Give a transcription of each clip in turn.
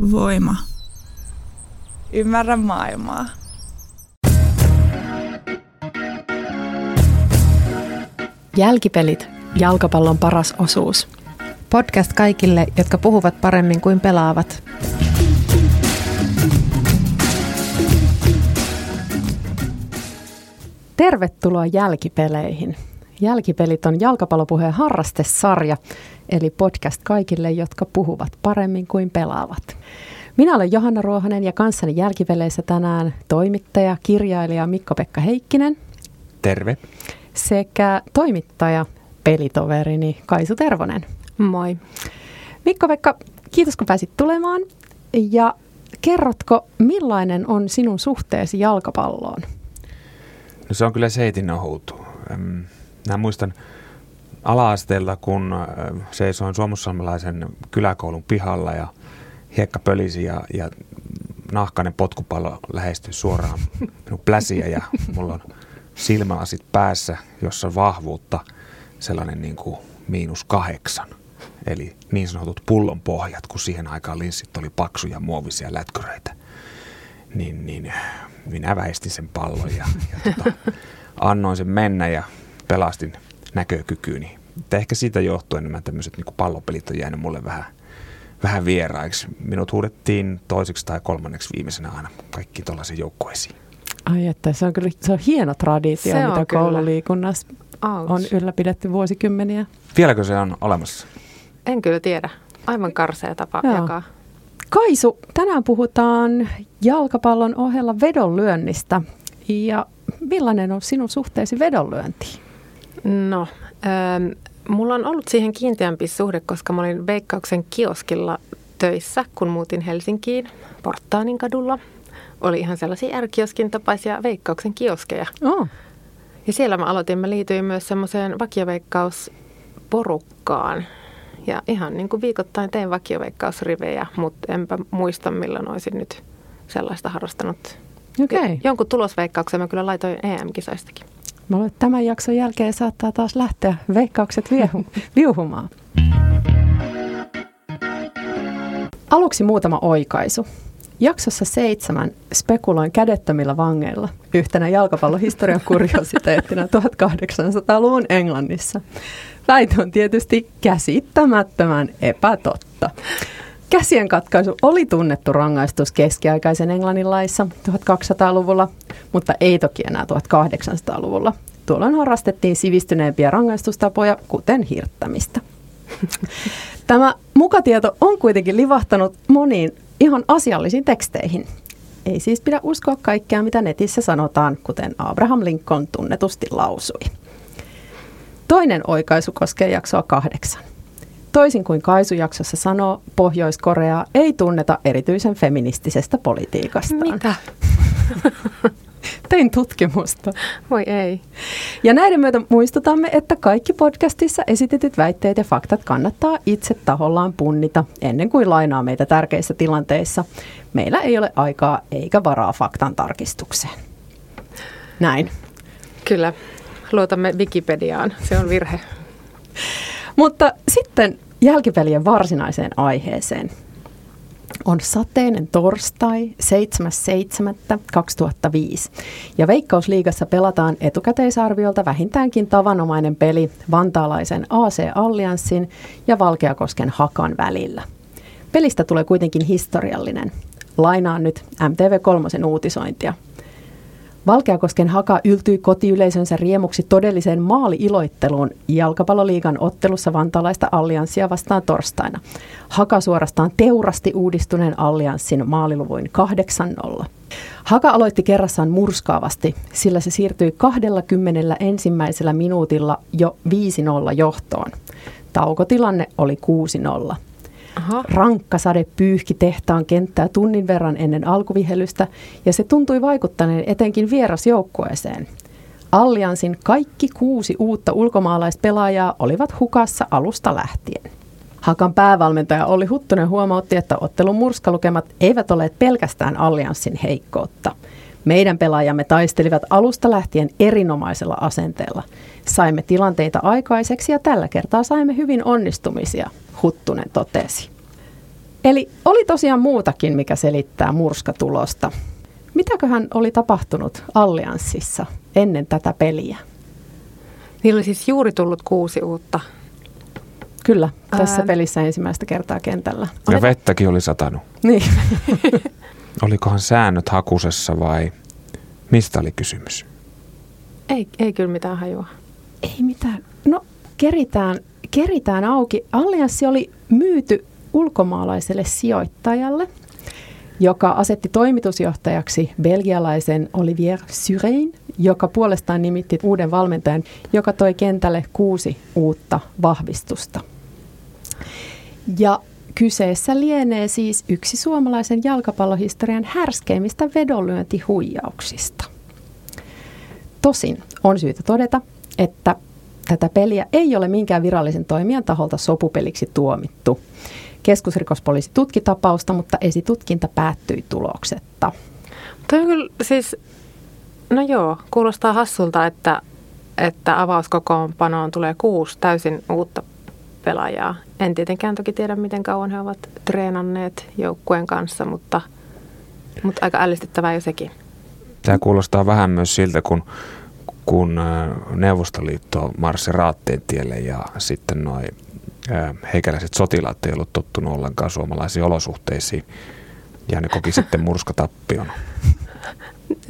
Voima. Ymmärrä maailmaa. Jälkipelit, jalkapallon paras osuus. Podcast kaikille, jotka puhuvat paremmin kuin pelaavat. Tervetuloa jälkipeleihin. Jälkipelit on jalkapallopuheen harrastesarja, eli podcast kaikille, jotka puhuvat paremmin kuin pelaavat. Minä olen Johanna Ruohonen ja kanssani jälkipeleissä tänään toimittaja, kirjailija Mikko-Pekka Heikkinen. Terve. Sekä toimittaja, pelitoverini Kaisu Tervonen. Moi. Mikko-Pekka, kiitos kun pääsit tulemaan. Ja kerrotko, millainen on sinun suhteesi jalkapalloon? No se on kyllä seitin ohut. Mä muistan ala-asteelta, kun seisoin suomussalmelaisen kyläkoulun pihalla ja hiekka pölisi ja, ja nahkainen potkupallo lähestyi suoraan minun pläsiä ja mulla on silmälasit päässä, jossa on vahvuutta sellainen niin kuin miinus kahdeksan. Eli niin sanotut pullon pohjat, kun siihen aikaan linssit oli paksuja muovisia lätkyröitä. Niin, niin minä väistin sen pallon ja, ja tota, annoin sen mennä ja pelastin näkökykyyni. Mutta ehkä siitä johtuen nämä tämmöiset niin pallopelit on jäänyt mulle vähän, vähän vieraiksi. Minut huudettiin toiseksi tai kolmanneksi viimeisenä aina kaikki tuollaisiin joukkueisiin. Ai että se on kyllä se on hieno traditio, se mitä koululiikunnassa Ouch. on ylläpidetty vuosikymmeniä. Vieläkö se on olemassa? En kyllä tiedä. Aivan karsea tapa Joo. jakaa. Kaisu, tänään puhutaan jalkapallon ohella vedonlyönnistä. Ja millainen on sinun suhteesi vedonlyöntiin? No, ähm, mulla on ollut siihen kiinteämpi suhde, koska mä olin Veikkauksen kioskilla töissä, kun muutin Helsinkiin Porttaanin kadulla. Oli ihan sellaisia ärkioskin tapaisia Veikkauksen kioskeja. Oh. Ja siellä mä aloitin, mä liityin myös semmoiseen vakioveikkausporukkaan. Ja ihan niin kuin viikoittain tein vakioveikkausrivejä, mutta enpä muista milloin olisin nyt sellaista harrastanut. Okay. Jonkun tulosveikkauksen mä kyllä laitoin EM-kisoistakin. Mä luulen, että tämän jakson jälkeen saattaa taas lähteä veikkaukset viehu, viuhumaan. Aluksi muutama oikaisu. Jaksossa seitsemän spekuloin kädettömillä vangeilla yhtenä jalkapallohistorian kuriositeettina 1800-luvun Englannissa. Väite on tietysti käsittämättömän epätotta. Käsien katkaisu oli tunnettu rangaistus keskiaikaisen Englannin laissa 1200-luvulla, mutta ei toki enää 1800-luvulla. Tuolloin harrastettiin sivistyneempiä rangaistustapoja, kuten hirttämistä. Tämä mukatieto on kuitenkin livahtanut moniin ihan asiallisiin teksteihin. Ei siis pidä uskoa kaikkea, mitä netissä sanotaan, kuten Abraham Lincoln tunnetusti lausui. Toinen oikaisu koskee jaksoa kahdeksan. Toisin kuin Kaisu-jaksossa sanoo, Pohjois-Korea ei tunneta erityisen feministisestä politiikastaan. Mitä? Tein tutkimusta. Voi ei. Ja näiden myötä muistutamme, että kaikki podcastissa esitetyt väitteet ja faktat kannattaa itse tahollaan punnita ennen kuin lainaa meitä tärkeissä tilanteissa. Meillä ei ole aikaa eikä varaa faktan tarkistukseen. Näin. Kyllä. Luotamme Wikipediaan. Se on virhe. Mutta sitten jälkipelien varsinaiseen aiheeseen. On sateinen torstai 7.7.2005 ja Veikkausliigassa pelataan etukäteisarviolta vähintäänkin tavanomainen peli vantaalaisen AC Allianssin ja Valkeakosken Hakan välillä. Pelistä tulee kuitenkin historiallinen. Lainaan nyt MTV3 uutisointia – Valkeakosken haka yltyi kotiyleisönsä riemuksi todelliseen maali-iloitteluun jalkapalloliigan ottelussa vantaalaista allianssia vastaan torstaina. Haka suorastaan teurasti uudistuneen allianssin maaliluvuin 8-0. Haka aloitti kerrassaan murskaavasti, sillä se siirtyi 20 ensimmäisellä minuutilla jo 5-0 johtoon. Taukotilanne oli 6-0. Aha. Rankka sade pyyhki tehtaan kenttää tunnin verran ennen alkuvihelystä ja se tuntui vaikuttaneen etenkin vierasjoukkueeseen. Alliansin kaikki kuusi uutta ulkomaalaispelaajaa olivat hukassa alusta lähtien. Hakan päävalmentaja Olli Huttunen huomautti, että ottelun murskalukemat eivät ole pelkästään Allianssin heikkoutta. Meidän pelaajamme taistelivat alusta lähtien erinomaisella asenteella. Saimme tilanteita aikaiseksi ja tällä kertaa saimme hyvin onnistumisia, Huttunen totesi. Eli oli tosiaan muutakin, mikä selittää murskatulosta. Mitäköhän oli tapahtunut Allianssissa ennen tätä peliä? Niillä oli siis juuri tullut kuusi uutta. Kyllä, tässä Ää... pelissä ensimmäistä kertaa kentällä. Ja vettäkin oli satanut. Niin. Olikohan säännöt hakusessa vai mistä oli kysymys? Ei, ei kyllä mitään hajua. Ei mitään. No, keritään, keritään auki. Allianssi oli myyty ulkomaalaiselle sijoittajalle, joka asetti toimitusjohtajaksi belgialaisen Olivier Syrein, joka puolestaan nimitti uuden valmentajan, joka toi kentälle kuusi uutta vahvistusta. Ja kyseessä lienee siis yksi suomalaisen jalkapallohistorian härskeimmistä vedonlyöntihuijauksista. Tosin on syytä todeta, että tätä peliä ei ole minkään virallisen toimijan taholta sopupeliksi tuomittu. Keskusrikospoliisi tutki tapausta, mutta esitutkinta päättyi tuloksetta. Toi on kyllä siis, no joo, kuulostaa hassulta, että, että avauskokoonpanoon tulee kuusi täysin uutta pelaajaa. En tietenkään toki tiedä, miten kauan he ovat treenanneet joukkueen kanssa, mutta, mutta aika ällistyttävää jo sekin. Tämä kuulostaa vähän myös siltä, kun, kun Neuvostoliitto marssi Raatteen tielle ja sitten noin heikäläiset sotilaat ei ollut tottunut ollenkaan suomalaisiin olosuhteisiin ja ne koki sitten murskatappion.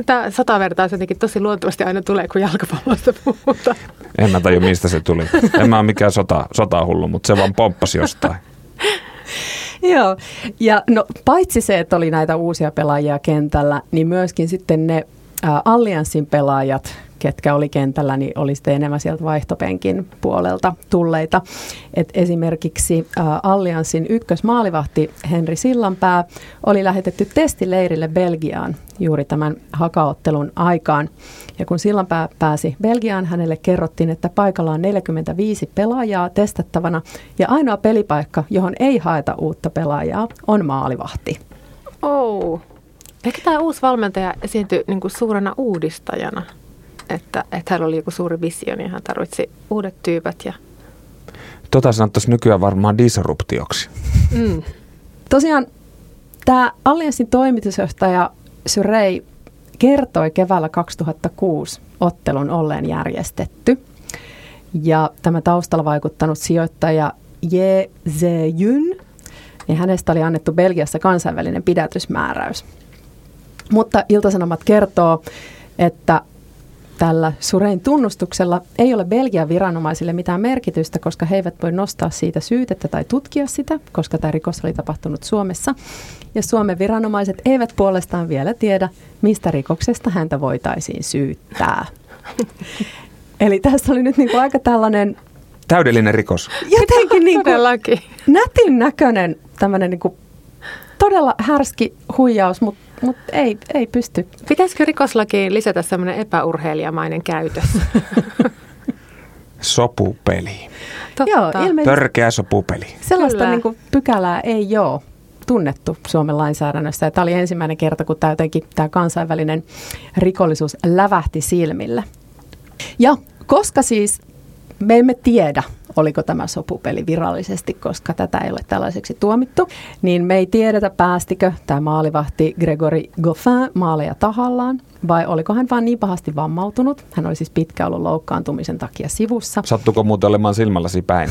Tämä sotavertaus jotenkin tosi luontevasti aina tulee, kun jalkapallosta puhutaan. En mä tajua, mistä se tuli. En mä ole mikään sota, sotahullu, mutta se vaan pomppasi jostain. Joo, ja no paitsi se, että oli näitä uusia pelaajia kentällä, niin myöskin sitten ne ä, Allianssin pelaajat, ketkä oli kentällä, niin oli sitten enemmän sieltä vaihtopenkin puolelta tulleita. Et esimerkiksi ä, Allianssin ykkösmaalivahti Henri Sillanpää oli lähetetty testileirille Belgiaan juuri tämän hakaottelun aikaan. Ja kun Sillanpää pääsi Belgiaan, hänelle kerrottiin, että paikalla on 45 pelaajaa testattavana ja ainoa pelipaikka, johon ei haeta uutta pelaajaa, on maalivahti. Oh. Ehkä tämä uusi valmentaja esiintyi niin kuin suurena uudistajana, että, että hänellä oli joku suuri visio, niin hän tarvitsi uudet tyypät. Ja... Tota sanottaisiin nykyään varmaan disruptioksi. Mm. Tosiaan tämä Allianssin toimitusjohtaja Syrei kertoi keväällä 2006 ottelun olleen järjestetty. Ja tämä taustalla vaikuttanut sijoittaja Je Zeyun, niin hänestä oli annettu Belgiassa kansainvälinen pidätysmääräys. Mutta Iltasanomat kertoo, että tällä Surein tunnustuksella ei ole Belgian viranomaisille mitään merkitystä, koska he eivät voi nostaa siitä syytettä tai tutkia sitä, koska tämä rikos oli tapahtunut Suomessa. Ja Suomen viranomaiset eivät puolestaan vielä tiedä, mistä rikoksesta häntä voitaisiin syyttää. Eli tässä oli nyt niin kuin aika tällainen... Täydellinen rikos. Jotenkin niin kuin nätin näköinen tämmöinen niin kuin todella härski huijaus, mutta mut ei, ei pysty. Pitäisikö rikoslakiin lisätä semmoinen epäurheilijamainen käytös? Sopupeli. Totta. Joo, ilmeisesti Törkeä sopupeli. sellaista Kyllä. niin kuin pykälää ei ole tunnettu Suomen lainsäädännössä. Ja tämä oli ensimmäinen kerta, kun tämä, jotenkin, tämä kansainvälinen rikollisuus lävähti silmille. Ja koska siis me emme tiedä, oliko tämä sopupeli virallisesti, koska tätä ei ole tällaiseksi tuomittu, niin me ei tiedetä, päästikö tämä maalivahti Gregory Goffin maaleja tahallaan, vai oliko hän vain niin pahasti vammautunut. Hän oli siis pitkä ollut loukkaantumisen takia sivussa. Sattuko muuten olemaan silmälläsi päin?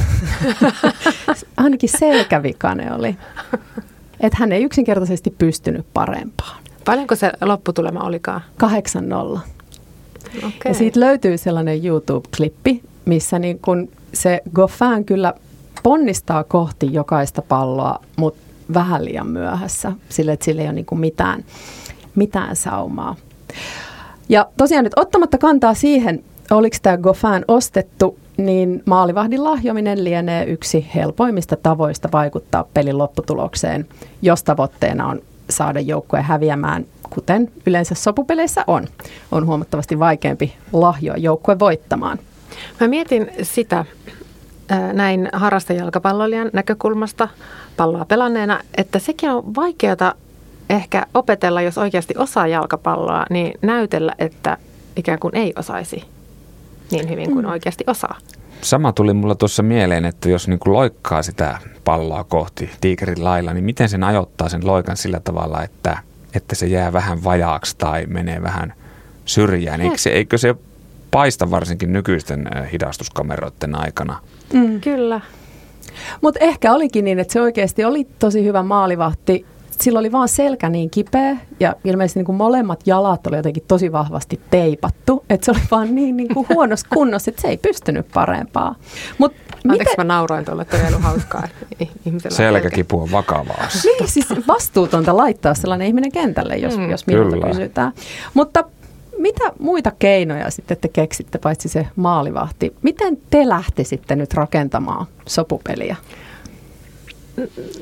Ainakin selkävikainen oli. Että hän ei yksinkertaisesti pystynyt parempaan. Paljonko se lopputulema olikaan? 8-0. Okay. Ja siitä löytyy sellainen YouTube-klippi, missä niin kun se Goffin kyllä ponnistaa kohti jokaista palloa, mutta vähän liian myöhässä, sillä ei ole niin kuin mitään, mitään saumaa. Ja tosiaan nyt ottamatta kantaa siihen, oliko tämä Goffin ostettu, niin maalivahdin lahjominen lienee yksi helpoimmista tavoista vaikuttaa pelin lopputulokseen, jos tavoitteena on saada joukkue häviämään, kuten yleensä sopupeleissä on. On huomattavasti vaikeampi lahjoa joukkue voittamaan. Mä mietin sitä näin harrastajalkapalloilijan näkökulmasta palloa pelanneena, että sekin on vaikeata ehkä opetella, jos oikeasti osaa jalkapalloa, niin näytellä, että ikään kuin ei osaisi niin hyvin kuin Mm. oikeasti osaa. Sama tuli mulla tuossa mieleen, että jos niin kuin loikkaa sitä palloa kohti tiikerin lailla, niin miten sen ajoittaa sen loikan sillä tavalla, että, että se jää vähän vajaaksi tai menee vähän syrjään. Eikö se, eikö se paista varsinkin nykyisten äh, hidastuskameroiden aikana? Mm. Kyllä. Mutta ehkä olikin niin, että se oikeasti oli tosi hyvä maalivahti sillä oli vaan selkä niin kipeä ja ilmeisesti niin kuin molemmat jalat oli jotenkin tosi vahvasti teipattu. Että se oli vaan niin, niin kuin huonossa kunnossa, että se ei pystynyt parempaa. Mut Anteeksi, miten... mä nauroin tuolle, että oli hauskaa. Selkäkipu on vakavaa. niin, siis vastuutonta laittaa sellainen ihminen kentälle, jos, mm, jos minulta kysytään. Mutta mitä muita keinoja sitten te keksitte, paitsi se maalivahti? Miten te lähtisitte nyt rakentamaan sopupeliä?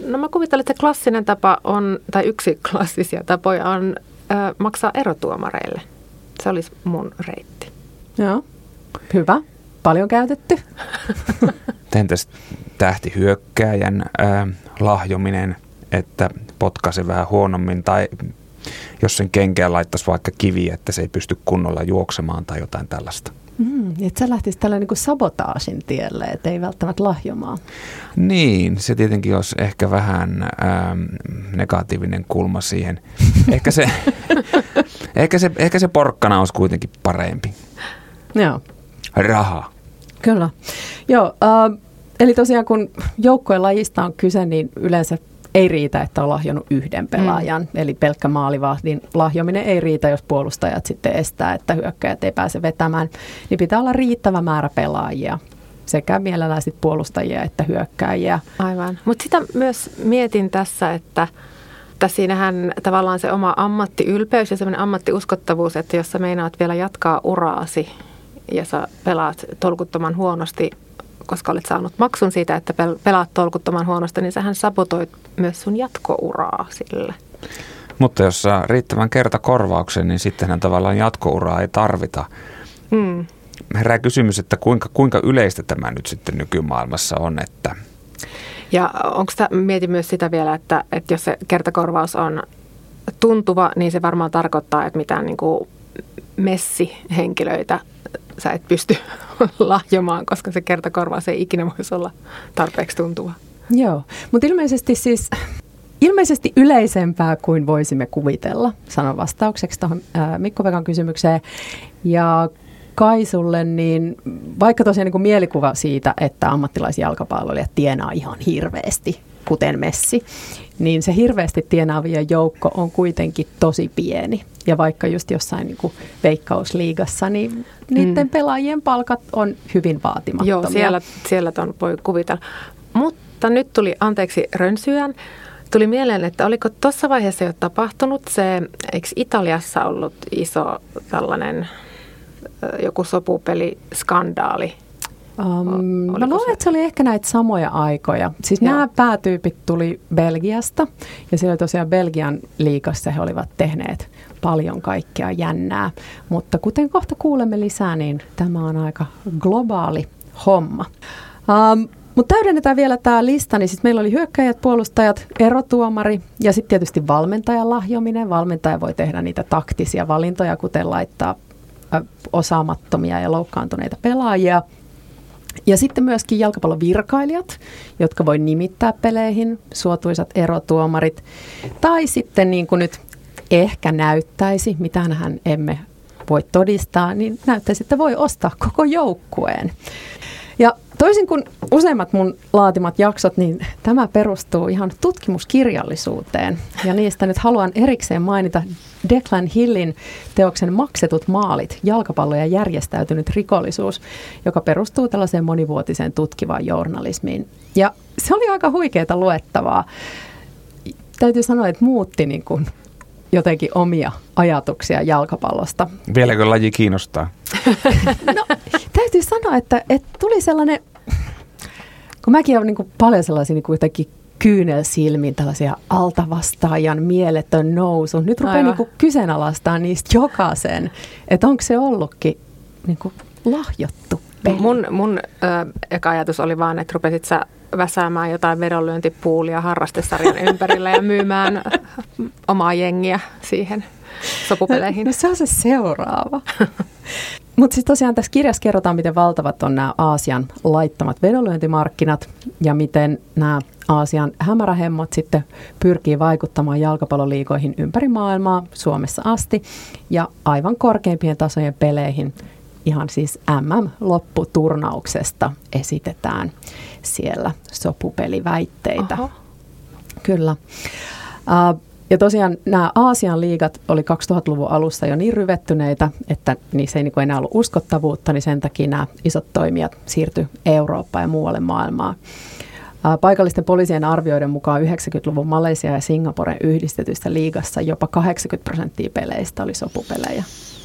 No mä kuvittelen, että se klassinen tapa on, tai yksi klassisia tapoja on ö, maksaa erotuomareille. Se olisi mun reitti. Joo, hyvä. Paljon käytetty. Entäs tähtihyökkääjän äh, lahjominen, että potkaisi vähän huonommin tai jos sen kenkään laittaisi vaikka kivi, että se ei pysty kunnolla juoksemaan tai jotain tällaista. Mm, että sä lähtisit tällä niin sabotaasin tielle, että ei välttämättä lahjomaan. Niin, se tietenkin olisi ehkä vähän ähm, negatiivinen kulma siihen. Ehkä se, ehkä, se, ehkä se porkkana olisi kuitenkin parempi. Joo. Raha. Kyllä. Joo, äh, eli tosiaan kun joukkojen lajista on kyse, niin yleensä ei riitä, että on lahjonnut yhden pelaajan. Mm. Eli pelkkä maalivahdin lahjominen ei riitä, jos puolustajat sitten estää, että hyökkäjät ei pääse vetämään. Niin pitää olla riittävä määrä pelaajia sekä mielellään sit puolustajia että hyökkääjiä. Aivan. Mutta sitä myös mietin tässä, että että siinähän tavallaan se oma ammattiylpeys ja semmoinen ammattiuskottavuus, että jos sä meinaat vielä jatkaa uraasi ja sä pelaat tolkuttoman huonosti, koska olet saanut maksun siitä, että pelaat tolkuttoman huonosti, niin sähän sabotoit myös sun jatkouraa sille. Mutta jos saa riittävän kertakorvauksen, niin sittenhän tavallaan jatkouraa ei tarvita. Mm. Herää kysymys, että kuinka, kuinka yleistä tämä nyt sitten nykymaailmassa on, että ja onko sitä, mietin myös sitä vielä, että, että jos se kertakorvaus on tuntuva, niin se varmaan tarkoittaa, että mitään niin kuin messihenkilöitä sä et pysty lahjomaan, koska se kertakorvaus ei ikinä voisi olla tarpeeksi tuntuva. Joo, mutta ilmeisesti siis ilmeisesti yleisempää kuin voisimme kuvitella, sanon vastaukseksi tuohon Mikko Vekan kysymykseen. Ja Kaisulle, niin vaikka tosiaan niin kuin mielikuva siitä, että ammattilaisjalkapalloilijat tienaa ihan hirveästi, kuten Messi, niin se hirveästi tienaavien joukko on kuitenkin tosi pieni. Ja vaikka just jossain niin kuin veikkausliigassa, niin niiden mm. pelaajien palkat on hyvin vaatimattomia. Joo, siellä, siellä ton voi kuvitella. Mutta nyt tuli, anteeksi rönsyään, tuli mieleen, että oliko tuossa vaiheessa jo tapahtunut se, eikö Italiassa ollut iso tällainen joku sopupeli-skandaali? Um, mä luulen, että se oli ehkä näitä samoja aikoja. Siis Joo. nämä päätyypit tuli Belgiasta ja siellä tosiaan Belgian liikassa he olivat tehneet paljon kaikkea jännää. Mutta kuten kohta kuulemme lisää, niin tämä on aika globaali homma. Um, mutta täydennetään vielä tämä lista, niin siis meillä oli hyökkäjät, puolustajat, erotuomari ja sitten tietysti valmentajan lahjominen. Valmentaja voi tehdä niitä taktisia valintoja, kuten laittaa osaamattomia ja loukkaantuneita pelaajia. Ja sitten myöskin jalkapallovirkailijat, jotka voi nimittää peleihin, suotuisat erotuomarit. Tai sitten niin kuin nyt ehkä näyttäisi, mitä hän emme voi todistaa, niin näyttäisi, että voi ostaa koko joukkueen. Ja toisin kuin useimmat mun laatimat jaksot, niin tämä perustuu ihan tutkimuskirjallisuuteen. Ja niistä nyt haluan erikseen mainita Declan Hillin teoksen Maksetut maalit, jalkapallo ja järjestäytynyt rikollisuus, joka perustuu tällaiseen monivuotiseen tutkivaan journalismiin. Ja se oli aika huikeaa luettavaa. Täytyy sanoa, että muutti niin kuin jotenkin omia ajatuksia jalkapallosta. Vieläkö laji kiinnostaa? no, täytyy sanoa, että, että tuli sellainen, kun mäkin olen niin kuin paljon sellaisia niin kuin jotenkin kyynelsilmin tällaisia altavastaajan mieletön nousu. Nyt rupeaa niin kuin kyseenalaistaa niistä jokaisen, että onko se ollutkin niin kuin lahjottu peli. Mun, mun ö, eka ajatus oli vaan, että rupesit sä väsäämään jotain vedonlyöntipuulia harrastesarjan ympärillä ja myymään omaa jengiä siihen sopupeleihin. No se on se seuraava. Mutta siis tosiaan tässä kirjassa kerrotaan, miten valtavat on nämä Aasian laittomat vedonlyöntimarkkinat ja miten nämä Aasian hämärähemmot sitten pyrkii vaikuttamaan jalkapalloliikoihin ympäri maailmaa Suomessa asti ja aivan korkeimpien tasojen peleihin ihan siis MM-lopputurnauksesta esitetään siellä sopupeliväitteitä. Oho. Kyllä. Uh, ja tosiaan nämä Aasian liigat oli 2000-luvun alussa jo niin ryvettyneitä, että niissä ei niin enää ollut uskottavuutta, niin sen takia nämä isot toimijat siirtyi Eurooppaan ja muualle maailmaan. Paikallisten poliisien arvioiden mukaan 90-luvun Malesia ja Singaporen yhdistetystä liigassa jopa 80 prosenttia peleistä oli sopupelejä.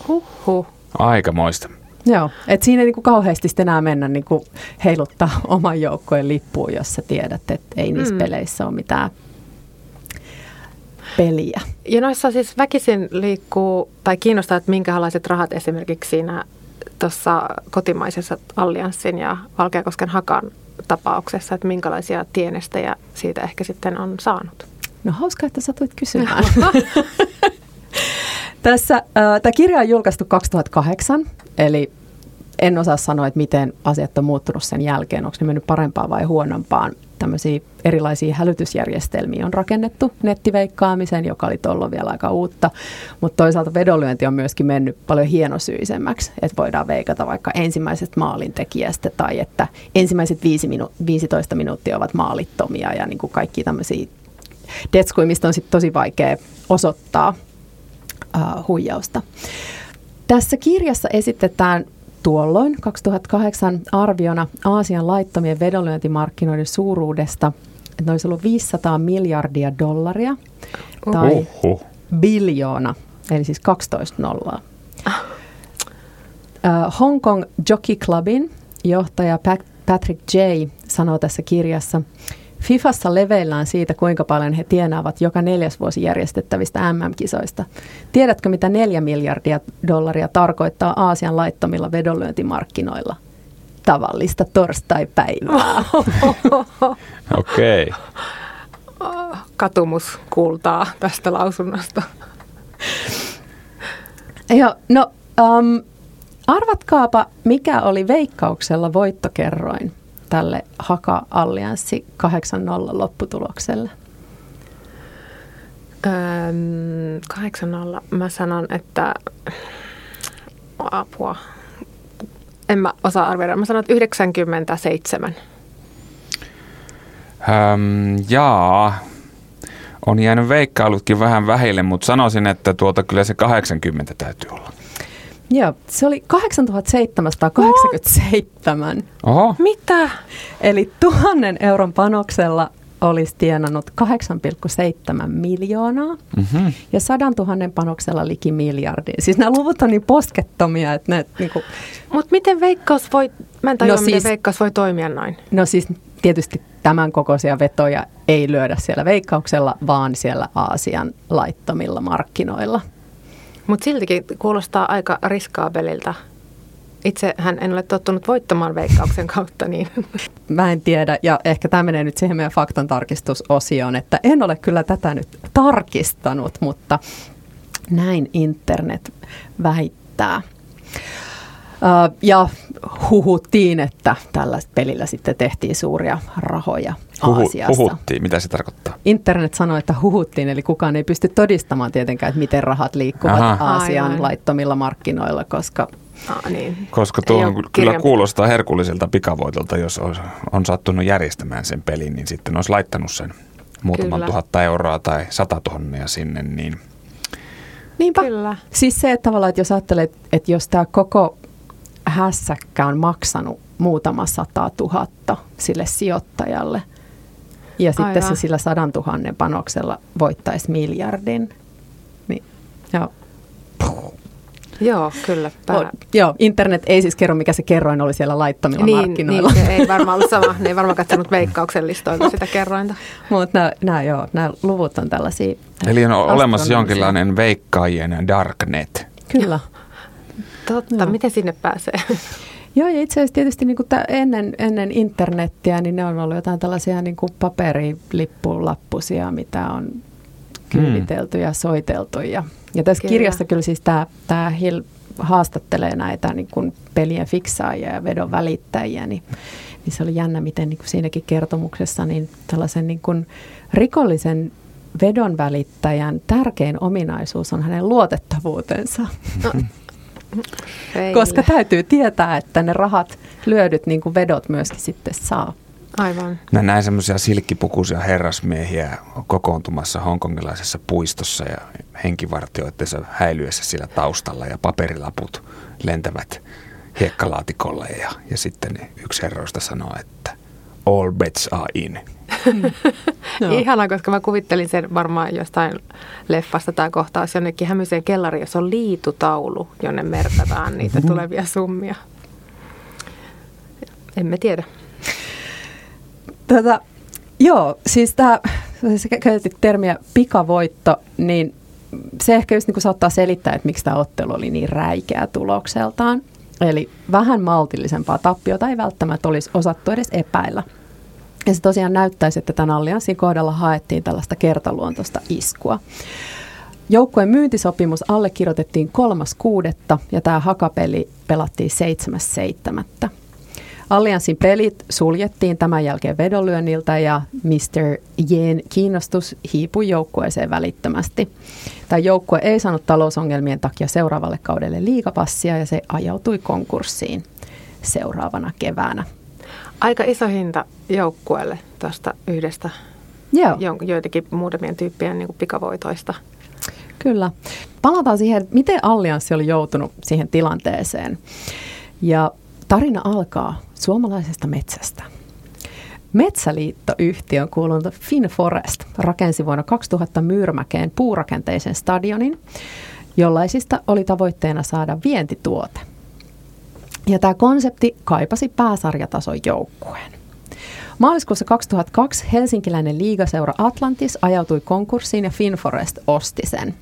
Huhhuh. Aikamoista. Joo, että siinä ei niin kuin kauheasti sitten enää mennä niin kuin heiluttaa oman joukkojen lippuun, jos sä tiedät, että ei niissä mm. peleissä ole mitään peliä. Ja noissa siis väkisin liikkuu, tai kiinnostaa, että minkälaiset rahat esimerkiksi siinä tuossa kotimaisessa Allianssin ja Valkeakosken Hakan tapauksessa, että minkälaisia tienestejä siitä ehkä sitten on saanut? No hauska, että sä tulit kysymään. Tässä, äh, tämä kirja on julkaistu 2008, eli en osaa sanoa, että miten asiat on muuttunut sen jälkeen, onko ne mennyt parempaan vai huonompaan. Tämmöisiä erilaisia hälytysjärjestelmiä on rakennettu nettiveikkaamisen, joka oli tuolloin vielä aika uutta, mutta toisaalta vedonlyönti on myöskin mennyt paljon hienosyisemmäksi, että voidaan veikata vaikka ensimmäisestä maalintekijästä tai että ensimmäiset 5 minu- 15 minuuttia ovat maalittomia ja niin kuin kaikki tämmöisiä detskuja, mistä on sit tosi vaikea osoittaa uh, huijausta. Tässä kirjassa esitetään tuolloin 2008 arviona Aasian laittomien vedonlyöntimarkkinoiden suuruudesta, että ne olisi ollut 500 miljardia dollaria tai Oho. biljoona, eli siis 12 nollaa. Uh, Hong Kong Jockey Clubin johtaja Patrick J. sanoo tässä kirjassa, Fifassa leveillään siitä, kuinka paljon he tienaavat joka neljäs vuosi järjestettävistä MM-kisoista. Tiedätkö, mitä neljä miljardia dollaria tarkoittaa Aasian laittomilla vedonlyöntimarkkinoilla? Tavallista torstai-päivää. Okei. Okay. Katumus kuultaa tästä lausunnosta. Joo, no um, arvatkaapa, mikä oli veikkauksella voittokerroin? Tälle Haka-allianssi 8-0 lopputulokselle? Öm, 8-0. Mä sanon, että apua. En mä osaa arvioida. Mä sanon, että 97. Öm, jaa, on jäänyt veikkailutkin vähän vähille, mutta sanoisin, että tuota kyllä se 80 täytyy olla. Joo, se oli 8787. Oho. Mitä? Eli tuhannen euron panoksella olisi tienannut 8,7 miljoonaa mm-hmm. ja sadan tuhannen panoksella liki miljardi. Siis nämä luvut on niin poskettomia, että ne niinku... Mutta miten Veikkaus voi, mä en tajua, no siis, miten Veikkaus voi toimia noin. No siis tietysti tämän kokoisia vetoja ei lyödä siellä Veikkauksella, vaan siellä Aasian laittomilla markkinoilla. Mutta siltikin kuulostaa aika riskaabelilta. Itse hän en ole tottunut voittamaan veikkauksen kautta. Niin. Mä en tiedä, ja ehkä tämä menee nyt siihen meidän faktan tarkistusosioon, että en ole kyllä tätä nyt tarkistanut, mutta näin internet väittää. Ja huhuttiin, että tällä pelillä sitten tehtiin suuria rahoja Huhu, Aasiassa. Huhuttiin, mitä se tarkoittaa? Internet sanoi, että huhuttiin, eli kukaan ei pysty todistamaan tietenkään, että miten rahat liikkuvat Aha. Aasian Aivan. laittomilla markkinoilla, koska Ah, niin. Koska tuo kyllä kirjan... kuulostaa herkulliselta pikavoitolta, jos on, on sattunut järjestämään sen pelin, niin sitten olisi laittanut sen muutaman kyllä. tuhatta euroa tai sata tonnia sinne, niin... Niinpä. Kyllä. Siis se, että tavallaan, että jos ajattelet, että jos tämä koko hässäkkä on maksanut muutama sata tuhatta sille sijoittajalle. Ja Aivan. sitten se sillä sadan tuhannen panoksella voittaisi miljardin. Niin, joo. Joo, kyllä. O, joo, internet ei siis kerro, mikä se kerroin oli siellä laittomilla niin, markkinoilla. Niin, se ei varmaan ollut sama. Ne ei varmaan katsonut veikkauksen listoilta sitä kerrointa. Mutta nämä, nämä, joo, nämä luvut on tällaisia Eli on olemassa jonkinlainen veikkaajien darknet. Kyllä. Totta, Joo. miten sinne pääsee? Joo, ja itse asiassa tietysti niin kuin ennen, ennen internettiä, niin ne on ollut jotain tällaisia niin kuin paperilippulappusia, mitä on kyyditelty ja soiteltu. Ja, ja tässä kyllä. kirjassa kyllä siis tämä, tämä Hill haastattelee näitä niin kuin pelien fiksaajia ja vedon välittäjiä, niin, niin se oli jännä, miten niin kuin siinäkin kertomuksessa niin tällaisen niin kuin rikollisen vedon välittäjän tärkein ominaisuus on hänen luotettavuutensa. No. Koska täytyy tietää, että ne rahat, lyödyt niin kuin vedot myöskin sitten saa. Aivan. Mä näin semmoisia silkkipukuisia herrasmiehiä kokoontumassa hongkongilaisessa puistossa ja henkivartioitteessa häilyessä sillä taustalla ja paperilaput lentävät hiekkalaatikolle ja, ja sitten yksi herroista sanoo, että all bets are in. no. Ihanaa, koska mä kuvittelin sen varmaan jostain leffasta tai kohtaus jonnekin hämyiseen kellariin, jossa on liitutaulu, jonne merkataan niitä mm-hmm. tulevia summia. Emme tiedä. Tätä, joo, siis tämä, käytit termiä pikavoitto, niin se ehkä just niin kuin saattaa selittää, että miksi tämä ottelu oli niin räikeä tulokseltaan. Eli vähän maltillisempaa tappiota ei välttämättä olisi osattu edes epäillä. Ja se tosiaan näyttäisi, että tämän allianssin kohdalla haettiin tällaista kertaluontoista iskua. Joukkueen myyntisopimus allekirjoitettiin 3.6. ja tämä hakapeli pelattiin 7.7. Allianssin pelit suljettiin tämän jälkeen vedonlyönniltä ja Mr. Jen kiinnostus hiipui joukkueeseen välittömästi. Tämä joukkue ei saanut talousongelmien takia seuraavalle kaudelle liikapassia ja se ajautui konkurssiin seuraavana keväänä. Aika iso hinta joukkueelle tuosta yhdestä Joo. joitakin muutamien tyyppien niin pikavoitoista. Kyllä. Palataan siihen, miten Allianssi oli joutunut siihen tilanteeseen. Ja tarina alkaa suomalaisesta metsästä. Metsäliitto-yhtiön kuulunut FinForest rakensi vuonna 2000 Myyrmäkeen puurakenteisen stadionin, jollaisista oli tavoitteena saada vientituote. Ja tämä konsepti kaipasi pääsarjatason joukkueen. Maaliskuussa 2002 helsinkiläinen liigaseura Atlantis ajautui konkurssiin ja Finforest osti sen.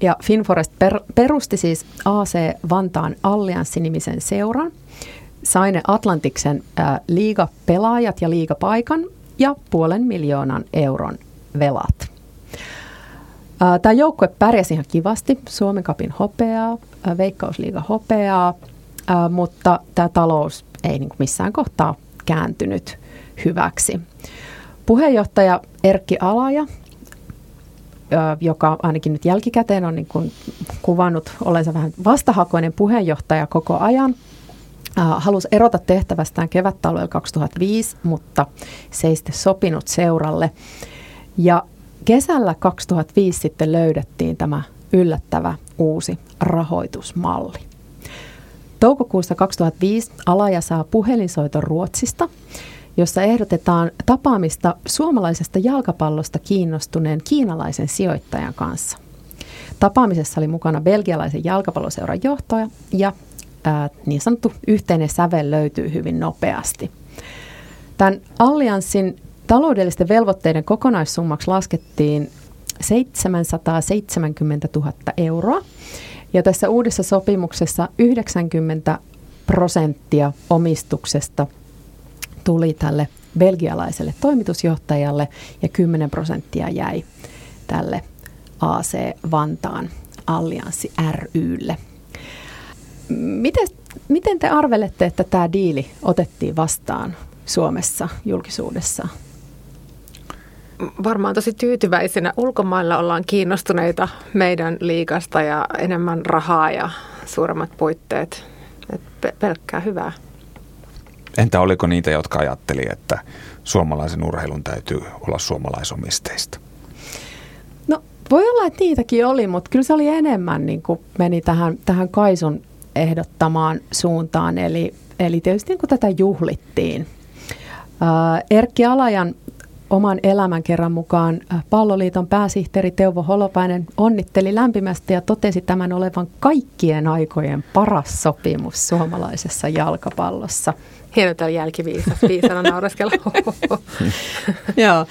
Ja Finforest per, perusti siis AC Vantaan Allianssi-nimisen seuran, sai ne Atlantiksen äh, liigapelaajat ja liigapaikan ja puolen miljoonan euron velat. Tämä joukkue pärjäsi ihan kivasti, Suomen kapin hopeaa, Veikkausliiga hopeaa, mutta tämä talous ei niin missään kohtaa kääntynyt hyväksi. Puheenjohtaja Erkki Alaja, joka ainakin nyt jälkikäteen on niin kuin kuvannut olensa vähän vastahakoinen puheenjohtaja koko ajan, halusi erota tehtävästään kevättaloilla 2005, mutta se ei sitten sopinut seuralle. Ja kesällä 2005 sitten löydettiin tämä yllättävä uusi rahoitusmalli. Toukokuussa 2005 Alaja saa puhelinsoiton Ruotsista, jossa ehdotetaan tapaamista suomalaisesta jalkapallosta kiinnostuneen kiinalaisen sijoittajan kanssa. Tapaamisessa oli mukana belgialaisen jalkapalloseuran johtaja ja ää, niin sanottu yhteinen sävel löytyy hyvin nopeasti. Tämän allianssin taloudellisten velvoitteiden kokonaissummaksi laskettiin 770 000 euroa. Ja tässä uudessa sopimuksessa 90 prosenttia omistuksesta tuli tälle belgialaiselle toimitusjohtajalle ja 10 prosenttia jäi tälle AC Vantaan Allianssi rylle. Miten, miten te arvelette, että tämä diili otettiin vastaan Suomessa julkisuudessa? Varmaan tosi tyytyväisenä. Ulkomailla ollaan kiinnostuneita meidän liikasta ja enemmän rahaa ja suuremmat puitteet. Et pelkkää hyvää. Entä oliko niitä, jotka ajatteli, että suomalaisen urheilun täytyy olla suomalaisomisteista? No voi olla, että niitäkin oli, mutta kyllä se oli enemmän niin kuin meni tähän, tähän Kaisun ehdottamaan suuntaan. Eli, eli tietysti niin kuin tätä juhlittiin. Erkki Alajan oman elämän kerran mukaan Palloliiton pääsihteeri Teuvo Holopainen onnitteli lämpimästi ja totesi tämän olevan kaikkien aikojen paras sopimus suomalaisessa jalkapallossa. Hieno tämä jälkiviisas, viisana nauraskella. Joo,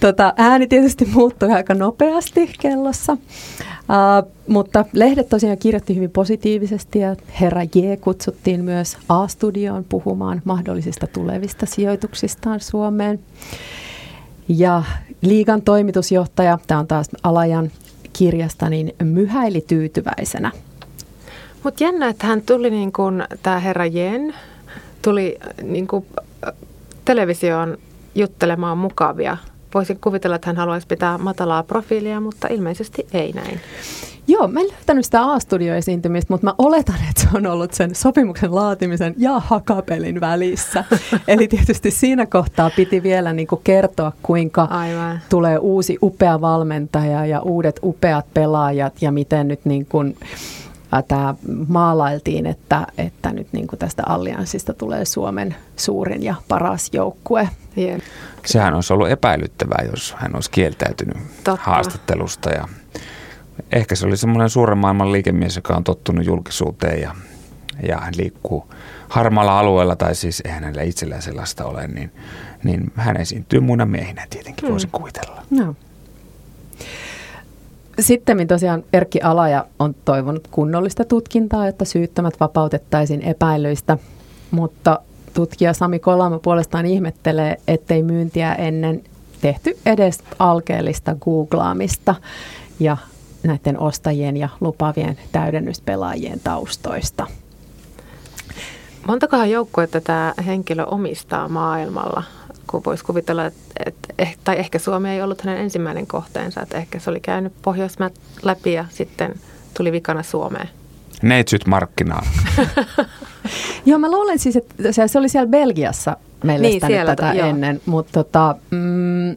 tota, ääni tietysti muuttui aika nopeasti kellossa, uh, mutta lehdet tosiaan kirjoitti hyvin positiivisesti ja herra J kutsuttiin myös A-studioon puhumaan mahdollisista tulevista sijoituksistaan Suomeen. Ja liigan toimitusjohtaja, tämä on taas Alajan kirjasta, niin myhäili tyytyväisenä. Mutta jännä, että hän tuli niin kuin, tämä herra Jen, tuli niin kuin, televisioon juttelemaan mukavia. Voisin kuvitella, että hän haluaisi pitää matalaa profiilia, mutta ilmeisesti ei näin. Joo, mä en löytänyt sitä A-studio-esiintymistä, mutta mä oletan, että se on ollut sen sopimuksen laatimisen ja hakapelin välissä. Eli tietysti siinä kohtaa piti vielä niin kuin kertoa, kuinka Aivan. tulee uusi upea valmentaja ja uudet upeat pelaajat ja miten nyt niin kuin, tämä maalailtiin, että, että nyt niin kuin tästä allianssista tulee Suomen suurin ja paras joukkue. Yeah. Sehän olisi ollut epäilyttävää, jos hän olisi kieltäytynyt Totta. haastattelusta ja ehkä se oli semmoinen suuren maailman liikemies, joka on tottunut julkisuuteen ja, ja hän liikkuu harmaalla alueella, tai siis eihän hänellä itsellään sellaista ole, niin, niin hän esiintyy muina miehinä tietenkin, Hmm. voisin kuvitella. No. Sitten tosiaan Erkki Alaja on toivonut kunnollista tutkintaa, että syyttömät vapautettaisiin epäilyistä, mutta tutkija Sami Kolama puolestaan ihmettelee, ettei myyntiä ennen tehty edes alkeellista googlaamista ja näiden ostajien ja lupavien täydennyspelaajien taustoista. Montakohan joukkuetta tämä henkilö omistaa maailmalla? Kun voisi kuvitella, että, että, eh- tai ehkä Suomi ei ollut hänen ensimmäinen kohteensa, että ehkä se oli käynyt Pohjoismaat läpi ja sitten tuli vikana Suomeen. Neitsyt markkinaan. Joo, mä luulen siis, että se, se oli siellä Belgiassa meille Niin, siellä, tätä joo. ennen, mutta tota, mm,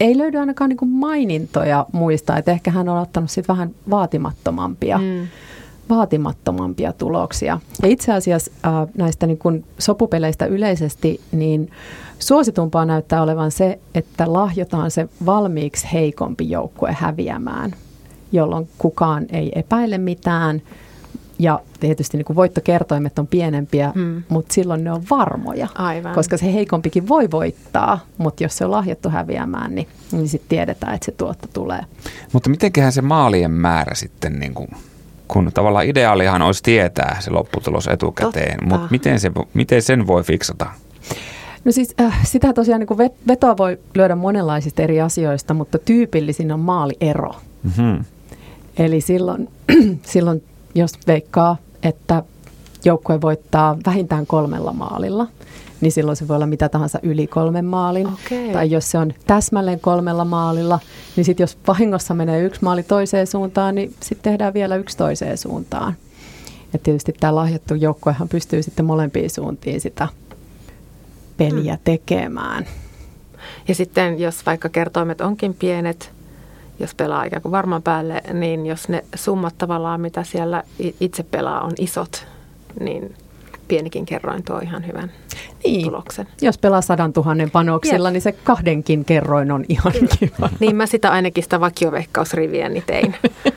ei löydy ainakaan niinku mainintoja muista, että ehkä hän on ottanut sit vähän vaatimattomampia, Mm. vaatimattomampia tuloksia. Ja itse asiassa äh, näistä niin kun sopupeleistä yleisesti, niin suositumpaa näyttää olevan se, että lahjotaan se valmiiksi heikompi joukkue häviämään, jolloin kukaan ei epäile mitään. Ja tietysti niin kuin voittokertoimet on pienempiä, Mm. mutta silloin ne on varmoja. Aivan. Koska se heikompikin voi voittaa, mutta jos se on lahjattu häviämään, niin, niin sitten tiedetään, että se tuotto tulee. Mutta mitenköhän se maalien määrä sitten, niin kuin, kun tavallaan ideaalihan olisi tietää se lopputulos etukäteen, Totta. mutta miten, se, miten sen voi fiksata? No siis äh, sitä tosiaan niin vetoa voi lyödä monenlaisista eri asioista, mutta tyypillisin on maaliero. Mm-hmm. Eli silloin, silloin jos veikkaa, että joukkue voittaa vähintään kolmella maalilla, niin silloin se voi olla mitä tahansa yli kolmen maalin. Okei. Tai jos se on täsmälleen kolmella maalilla, niin sitten jos vahingossa menee yksi maali toiseen suuntaan, niin sitten tehdään vielä yksi toiseen suuntaan. Ja tietysti tämä lahjattu joukkuehan pystyy sitten molempiin suuntiin sitä peliä tekemään. Ja sitten jos vaikka kertoimet onkin pienet, jos pelaa ikään kuin varman päälle, niin jos ne summat tavallaan, mitä siellä itse pelaa, on isot, niin pienikin kerroin tuo ihan hyvän Niin. tuloksen. Jos pelaa sadan tuhannen panoksilla, Jep. niin se kahdenkin kerroin on ihan kiva. Niin mä sitä ainakin sitä vakioveikkausriviäni tein.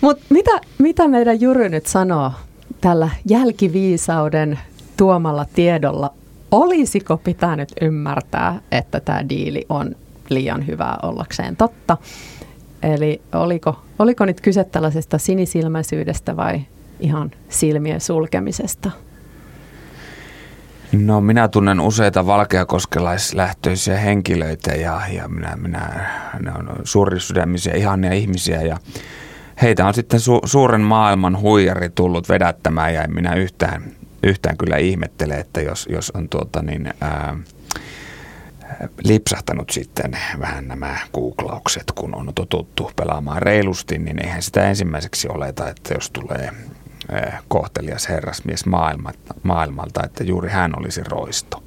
Mutta mitä, mitä meidän Jyry nyt sanoo tällä jälkiviisauden tuomalla tiedolla? Olisiko pitänyt ymmärtää, että tämä diili on liian hyvää ollakseen totta? Eli oliko, oliko nyt kyse tällaisesta sinisilmäisyydestä vai ihan silmien sulkemisesta? No minä tunnen useita valkeakoskelaislähtöisiä henkilöitä ja, ja minä, minä, ne on suurisydämisiä, ihania ihmisiä ja heitä on sitten su, suuren maailman huijari tullut vedättämään ja en minä yhtään, yhtään kyllä ihmettele, että jos, jos on tuota niin, ää, lipsahtanut sitten vähän nämä googlaukset, kun on totuttu pelaamaan reilusti, niin eihän sitä ensimmäiseksi oleta, että jos tulee eh, kohtelias herrasmies maailma, maailmalta, että juuri hän olisi roisto.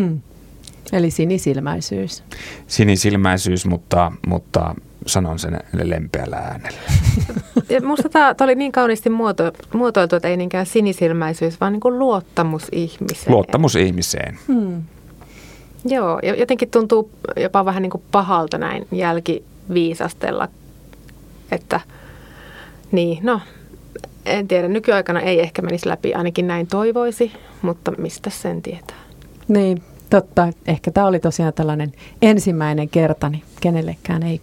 Hmm. Eli sinisilmäisyys. Sinisilmäisyys, mutta, mutta sanon sen lempeällä äänellä. Ja Musta tämä oli niin kauniisti muoto, muotoiltu, että ei niinkään sinisilmäisyys, vaan niin kuin luottamus ihmiseen. Luottamus ihmiseen. Hmm. Joo, ja jotenkin tuntuu jopa vähän niin kuin pahalta näin jälkiviisastella, että niin, no, en tiedä, nykyaikana ei ehkä menisi läpi, ainakin näin toivoisi, mutta mistä sen tietää? Niin, totta. Ehkä tämä oli tosiaan tällainen ensimmäinen kerta, niin kenellekään ei,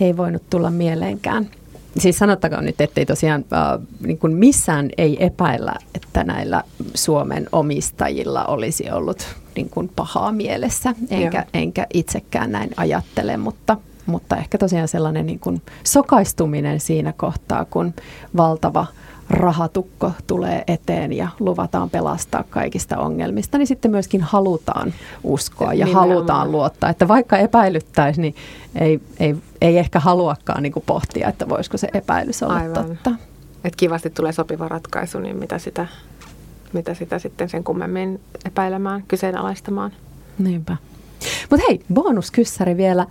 ei voinut tulla mieleenkään. Siis sanottakoon nyt, ettei tosiaan äh, niin kuin missään ei epäillä, että näillä Suomen omistajilla olisi ollut niin kuin pahaa mielessä, enkä, Joo. enkä itsekään näin ajattele, mutta, mutta ehkä tosiaan sellainen niin kuin sokaistuminen siinä kohtaa, kun valtava rahatukko tulee eteen ja luvataan pelastaa kaikista ongelmista, niin sitten myöskin halutaan uskoa ja Nimenomaan. halutaan luottaa. Että vaikka epäilyttäisiin, niin ei, ei, ei ehkä haluakaan niin kuin pohtia, että voisiko se epäilys olla Aivan. totta. Et kivasti tulee sopiva ratkaisu, niin mitä sitä, mitä sitä sitten sen kummemmin epäilemään, kyseenalaistamaan. Niinpä. Mutta hei, bonuskyssäri vielä.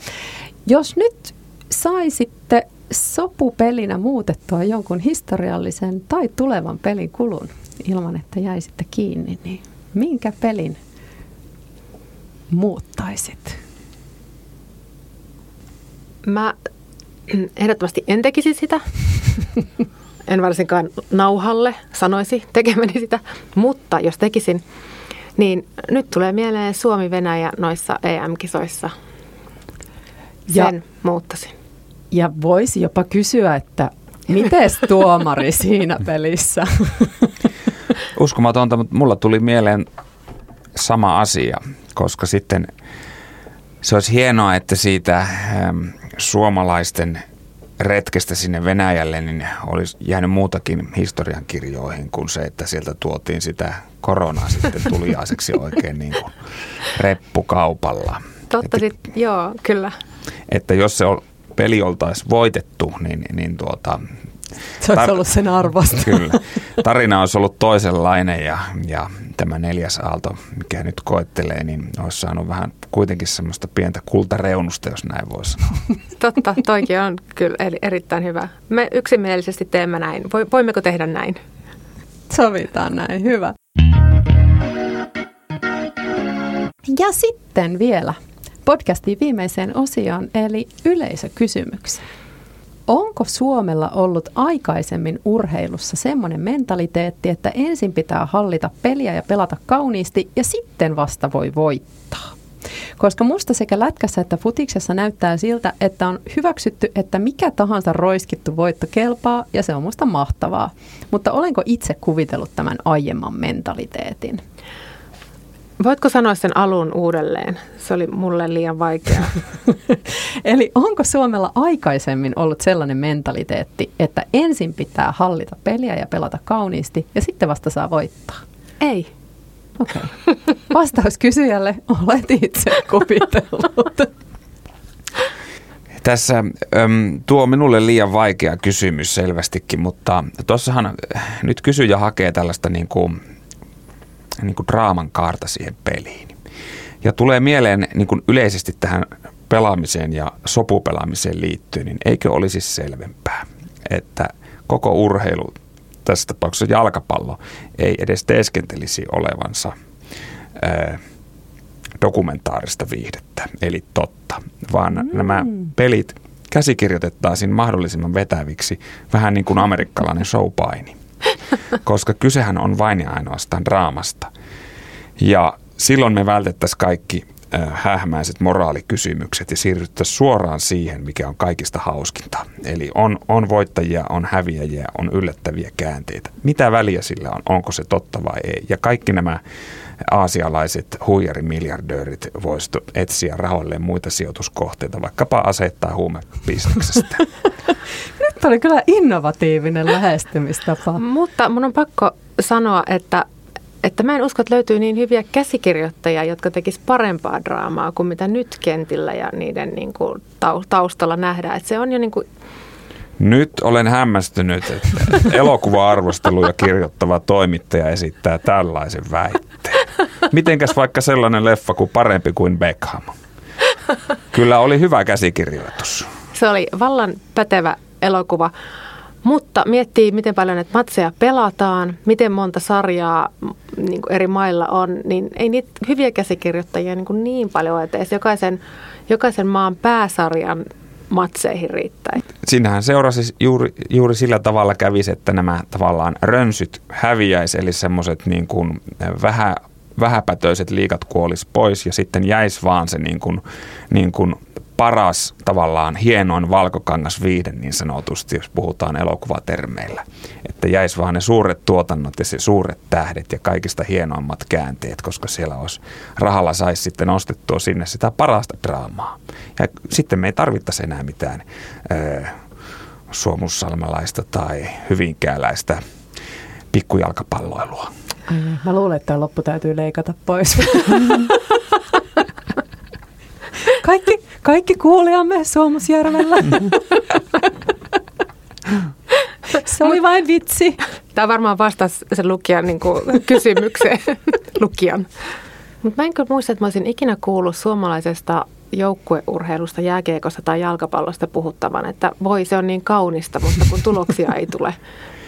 Jos nyt saisitte sopupelinä muutettua jonkun historiallisen tai tulevan pelin kulun ilman, että jäisitte kiinni, niin minkä pelin muuttaisit? Mä ehdottomasti en tekisi sitä. en varsinkaan nauhalle sanoisi tekemäni sitä, mutta jos tekisin, niin nyt tulee mieleen Suomi-Venäjä noissa EM-kisoissa. Sen ja, muuttasin. Ja voisi jopa kysyä, että miten tuomari siinä pelissä? Uskomatonta, mutta mulla tuli mieleen sama asia, koska sitten se olisi hienoa, että siitä ähm, suomalaisten retkestä sinne Venäjälle, niin olisi jäänyt muutakin historian kirjoihin kuin se, että sieltä tuotiin sitä koronaa sitten tuliaiseksi oikein niin kuin reppukaupalla. Totta että, sit, joo, kyllä. Että jos se peli oltaisiin voitettu, niin, niin tuota, se olisi tar- ollut sen arvosta. Kyllä. Tarina olisi ollut toisenlainen ja, ja tämä neljäs aalto, mikä nyt koettelee, niin olisi saanut vähän kuitenkin semmoista pientä kultareunusta, jos näin voisi sanoa. Totta, toikin on kyllä erittäin hyvä. Me yksimielisesti teemme näin. Voimmeko tehdä näin? Sovitaan näin, hyvä. Ja sitten vielä podcastin viimeiseen osioon, eli yleisökysymykseen. Onko Suomella ollut aikaisemmin urheilussa semmoinen mentaliteetti, että ensin pitää hallita peliä ja pelata kauniisti ja sitten vasta voi voittaa? Koska musta sekä lätkässä että futiksessa näyttää siltä, että on hyväksytty, että mikä tahansa roiskittu voitto kelpaa ja se on musta mahtavaa. Mutta olenko itse kuvitellut tämän aiemman mentaliteetin? Voitko sanoa sen alun uudelleen? Se oli mulle liian vaikea. Eli onko Suomella aikaisemmin ollut sellainen mentaliteetti, että ensin pitää hallita peliä ja pelata kauniisti ja sitten vasta saa voittaa? Ei. Okei. Okay. Vastaus kysyjälle, olet itse kuvitellut. Tässä äm, tuo minulle liian vaikea kysymys selvästikin, mutta tuossahan nyt kysyjä hakee tällaista niin kuin niin kuin draaman kaarta siihen peliin. Ja tulee mieleen niin kuin yleisesti tähän pelaamiseen ja sopupelaamiseen liittyen, niin eikö olisi selvempää, että koko urheilu, tässä tapauksessa jalkapallo, ei edes teeskentelisi olevansa ää, dokumentaarista viihdettä, eli totta, vaan mm. nämä pelit käsikirjoitettaisiin mahdollisimman vetäviksi, vähän niin kuin amerikkalainen showpaini koska kysehän on vain ja ainoastaan draamasta. Ja silloin me vältettäisiin kaikki äh, hähmäiset moraalikysymykset ja siirryttäisiin suoraan siihen, mikä on kaikista hauskinta. Eli on, on voittajia, on häviäjiä, on yllättäviä käänteitä. Mitä väliä sillä on, onko se totta vai ei? Ja kaikki nämä aasialaiset huijarimiljardöörit voisivat etsiä rahoilleen muita sijoituskohteita, vaikkapa asettaa huumebisneksestä. Nyt oli kyllä innovatiivinen lähestymistapa. Mutta mun on pakko sanoa, että että mä en usko, että löytyy niin hyviä käsikirjoittajia, jotka tekis parempaa draamaa kuin mitä nyt kentillä ja niiden niin kuin taustalla nähdään. Että se on jo niin kuin nyt olen hämmästynyt, että elokuva-arvosteluja kirjoittava toimittaja esittää tällaisen väitteen. Mitenkäs vaikka sellainen leffa kuin Parempi kuin Beckham? Kyllä oli hyvä käsikirjoitus. Se oli vallan pätevä elokuva. Mutta miettii, miten paljon näitä matseja pelataan, miten monta sarjaa niin eri mailla on, niin ei niitä hyviä käsikirjoittajia niin, kuin niin paljon ole, että jokaisen, jokaisen maan pääsarjan matseihin riittäisi. Siinähän seurasi juuri, juuri sillä tavalla kävisi, että nämä tavallaan rönsyt häviäisi, eli semmoiset niin kuin vähä, vähäpätöiset liikat kuolis pois ja sitten jäisi vaan se niin kuin, niin kuin paras tavallaan hienoin valkokangas viihde niin sanotusti, jos puhutaan elokuvatermeillä. Että jäisi vaan ne suuret tuotannot ja se suuret tähdet ja kaikista hienoimmat käänteet, koska siellä olisi rahalla saisi sitten ostettua sinne sitä parasta draamaa. Ja sitten me ei tarvittaisi enää mitään ö, suomussalmelaista tai hyvinkääläistä pikkujalkapalloilua. Mä luulen, että tämä loppu täytyy leikata pois. kaikki, kaikki kuulijamme Suomusjärvellä. Se oli vain vitsi. Tämä varmaan vastasi sen lukijan niin kuin, kysymykseen. lukijan. Mutta mä en kyllä muista, että mä olisin ikinä kuullut suomalaisesta joukkueurheilusta, jääkiekosta tai jalkapallosta puhuttavan, että voi se on niin kaunista, mutta kun tuloksia ei tule.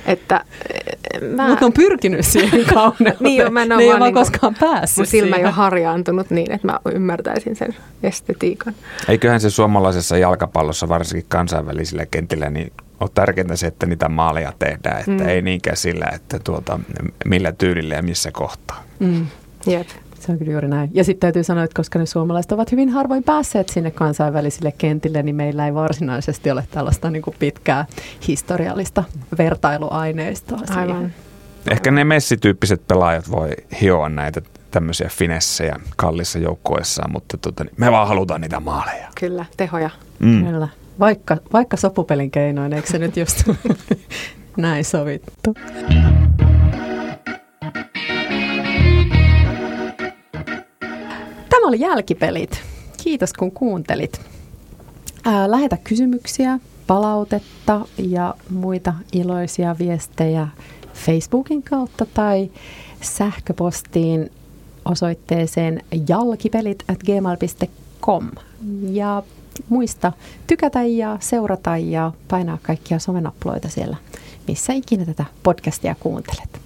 Että, eh, mä... Mutta on pyrkinyt siihen kauneuteen. niin on, mä en ne ole niin koskaan päässyt Mun silmä ei ole harjaantunut niin, että mä ymmärtäisin sen estetiikan. Eiköhän se suomalaisessa jalkapallossa, varsinkin kansainvälisillä kentillä, niin on tärkeintä se, että niitä maaleja tehdään, että mm. ei niinkään sillä, että tuota, millä tyylillä ja missä kohtaa. Mm. Jep. Se on kyllä juuri näin. Ja sitten täytyy sanoa, että koska ne suomalaiset ovat hyvin harvoin päässeet sinne kansainvälisille kentille, niin meillä ei varsinaisesti ole tällaista niin kuin pitkää historiallista vertailuaineistoa. Aivan. Siihen. Ehkä ne messityyppiset pelaajat voi hioa näitä tämmöisiä finessejä kallissa joukkueessaan, mutta tota, niin me vaan halutaan niitä maaleja. Kyllä, tehoja. Mm. Kyllä. Vaikka, vaikka sopupelin keinoin, eikö se nyt just näin sovittu? Oli Jälkipelit. Kiitos kun kuuntelit. Ää, lähetä kysymyksiä, palautetta ja muita iloisia viestejä Facebookin kautta tai sähköpostiin osoitteeseen jalkipelit at gmail.com. Ja muista tykätä ja seurata ja painaa kaikkia somenappuloita siellä, missä ikinä tätä podcastia kuuntelet.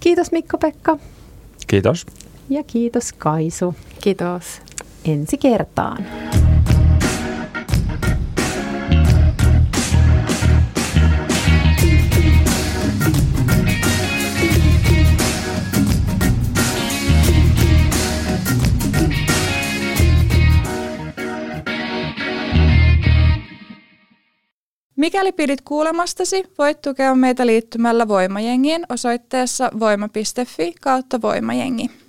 Kiitos Mikko-Pekka. Kiitos. Ja kiitos Kaisu. Kiitos. Ensi kertaan. Mikäli pidit kuulemastasi, voit tukea meitä liittymällä Voimajengiin osoitteessa voima.fi kautta voimajengi.